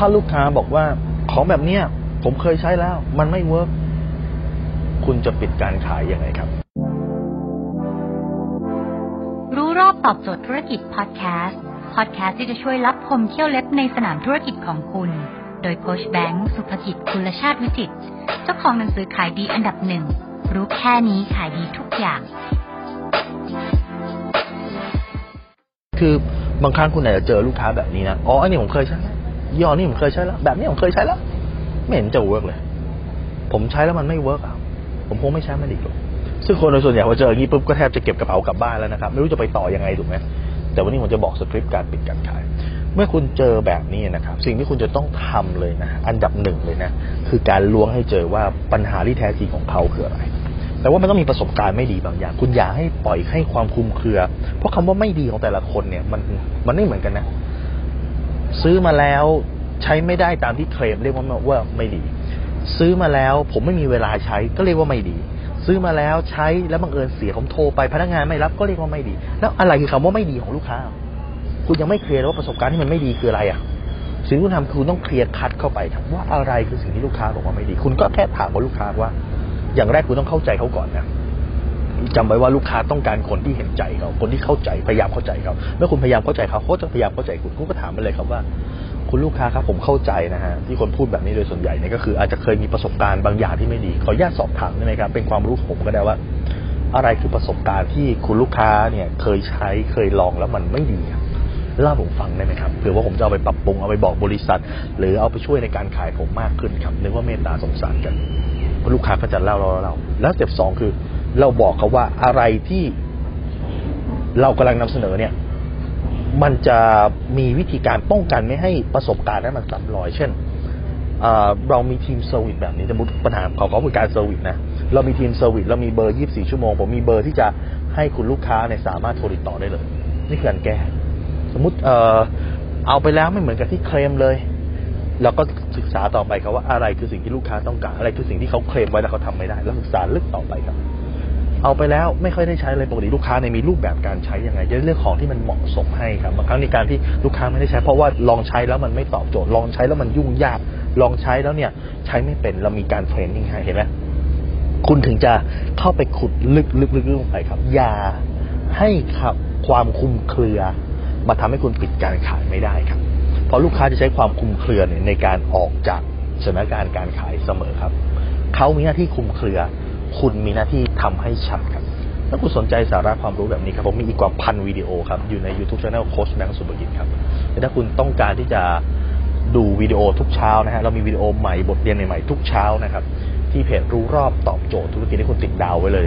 ถ้าลูกค้าบอกว่าของแบบเนี้ยผมเคยใช้แล้ว มันไม่ work คุณจะปิดการขายยังไงครับ รู้รอบตอบโจทย์ธุรกิจพอดแคสต์พอดแคสต์ที่จะช่วยลับคมเขี้ยวเล็บในสนามธุรกิจของคุณ โดยโค้ชแบงค์สุภกิจคุณชาติวิจิตรเจ้าของหนังสือขายดีอันดับหนึ่งรู้แค่นี้ขายดีทุกอย่าง คือบางครั้งคุณอาจจะเจอลูกค้าแบบนี้นะ อ๋อ อันนี้ผมเคยใช้แล้ว ยี่ห้อนี้ผมเคยใช้แล้ว แบบนี้ผมเคยใช้แล้ว ไม่เห็นจะ work เลย ผมใช้แล้วมันไม่ work อะผมคงไม่ใช้มันอีกหรอกซึ่งคนโดยส่วนใหญ่พอเจออย่างนี้ปุ๊บก็แทบจะเก็บกระเป๋ากลับบ้านแล้วนะครับ ไม่รู้จะไปต่อยังไงถูกไหมแต่วันนี้ผมจะบอกสคริปต์การปิดการขาย เมื่อคุณเจอแบบนี้นะครับ สิ่งที่คุณจะต้องทำเลยนะ อันดับหนึ่งเลยนะ คือการล้วงให้เจอว่าปัญหาที่แท้จริงของเขาคืออะไรแต่ว่ามันต้องมีประสบการณ์ไม่ดีบางอย่าง คุณอย่าให้ปล่อยให้ความคลุมเครือ เพราะคำว่าไม่ดีของแต่ละคนเนี่ยมันมันไม่เหมือนกันนะ ซื้อมาแล้วใช้ไม่ได้ตามที่เคลมเรียกว่าว่าไม่ดี ซื้อมาแล้วผมไม่มีเวลาใช้ก็เรียกว่าไม่ดี ซื้อมาแล้วใช้แล้วบังเอิญเสียผมโทรไปพนักงานไม่รับก็เรียกว่าไม่ดี แล้วอะไรคือคำว่าไม่ดีของลูกค้า คุณยังไม่เคลียร์เลยว่าประสบการณ์ที่มันไม่ดีคืออะไรอะสิ่งที่คุณทำคือต้องเคลียร์คัดเข้าไปครับว่าอะไรคือสิ่งที่ลูกค้าบอกว่าไม่ดี คุณก็แค่ถามกับลูกค้าว่า อย่างแรกคุณต้องเข้าใจเขาก่อนนะ จำไว้ว่าลูกค้าต้องการคนที่เห็นใจเขาคนที่เข้าใจพยายามเข้าใจเขาเมื่อคุณพยายามเข้าใจเขาเขาจะพยายามเข้าใจคุณคุณก็ถามไปเลยครับว่า คุณลูกค้าครับผมเข้าใจนะฮะที่คนพูดแบบนี้โดยส่วนใหญ่เนี่ยก็คืออาจจะเคยมีประสบการณ์บางอย่างที่ไม่ดีขออนุญาตสอบถามได้ไหมครับเป็นความรู้ผมก็ได้ว่า อะไรคือประสบการณ์ที่คุณลูกค้าเนี่ยเคยใช้เคยลองแล้วมันไม่ดีครับเล่าผมฟังได้ไหมครับเผื่อว่าผมจะเอาไปปรับปรุงเอาไปบอกบริษัท หรือเอาไปช่วยในการขายผมมากขึ้นครับนึกว่าเมตตาสงสารกันลูกค้าก็จะเล่าเราเราแล้ว step สองคือ เราบอกเขาว่าอะไรที่เรากำลังนำเสนอเนี่ย มันจะมีวิธีการป้องกันไม่ให้ประสบการณ์นั้นมันซ้ำรอย เช่นเรามีทีม service แบบนี้สมมติปัญหาของเขาคือการ service นะ เรามีทีม service เรามีเบอร์ 24 ชั่วโมง ผมมีเบอร์ที่จะให้คุณลูกค้าเนี่ยสามารถโทรติดต่อได้เลย นี่คือการแก้ สมมติเออเอาไปแล้วไม่เหมือนกับที่เคลมเลย เราก็ศึกษาต่อไปครับว่าอะไรคือสิ่งที่ลูกค้าต้องการ อะไรคือสิ่งที่เขาเคลมไว้แล้วเขาทำไม่ได้ แล้วศึกษาลึกต่อไปครับ เอาไปแล้วไม่ค่อยได้ใช้เลยปกติลูกค้าในมีรูปแบบการใช้ยังไงจะเลือกของที่มันเหมาะสมให้ครับบางครั้งในการที่ลูกค้าไม่ได้ใช้ เพราะว่าลองใช้แล้วมันไม่ตอบโจทย์ ลองใช้แล้วมันยุ่งยากลองใช้แล้วเนี่ยใช้ไม่เป็นเรามีการเทรนนิ่งให้เห็นไหมคุณถึงจะเข้าไปขุดลึกลึกลึกลงไปครับ อย่าให้ครับความคุมเครือ มาทำให้คุณปิดการขายไม่ได้ครับเพราะลูกค้าจะใช้ความคุมเครือเนี่ยในการออกจากสถานการณ์การขายเสมอครับเขามีหน้าที่คุมเครือ คุณมีหน้าที่ทำให้ชัดครับ ถ้าคุณสนใจสาระความรู้แบบนี้ครับ ผมมีอีกกว่าพันวิดีโอครับ อยู่ใน YouTube Channel โค้ชแบงค์สุบกิจครับแต่ถ้าคุณต้องการที่จะดูวิดีโอทุกเช้านะฮะเรามีวิดีโอใหม่บทเรียนใหม่ๆทุกเช้านะครับ ที่เพจรู้รอบตอบโจทย์ธุรกิจที่คุณติดดาวไว้เลย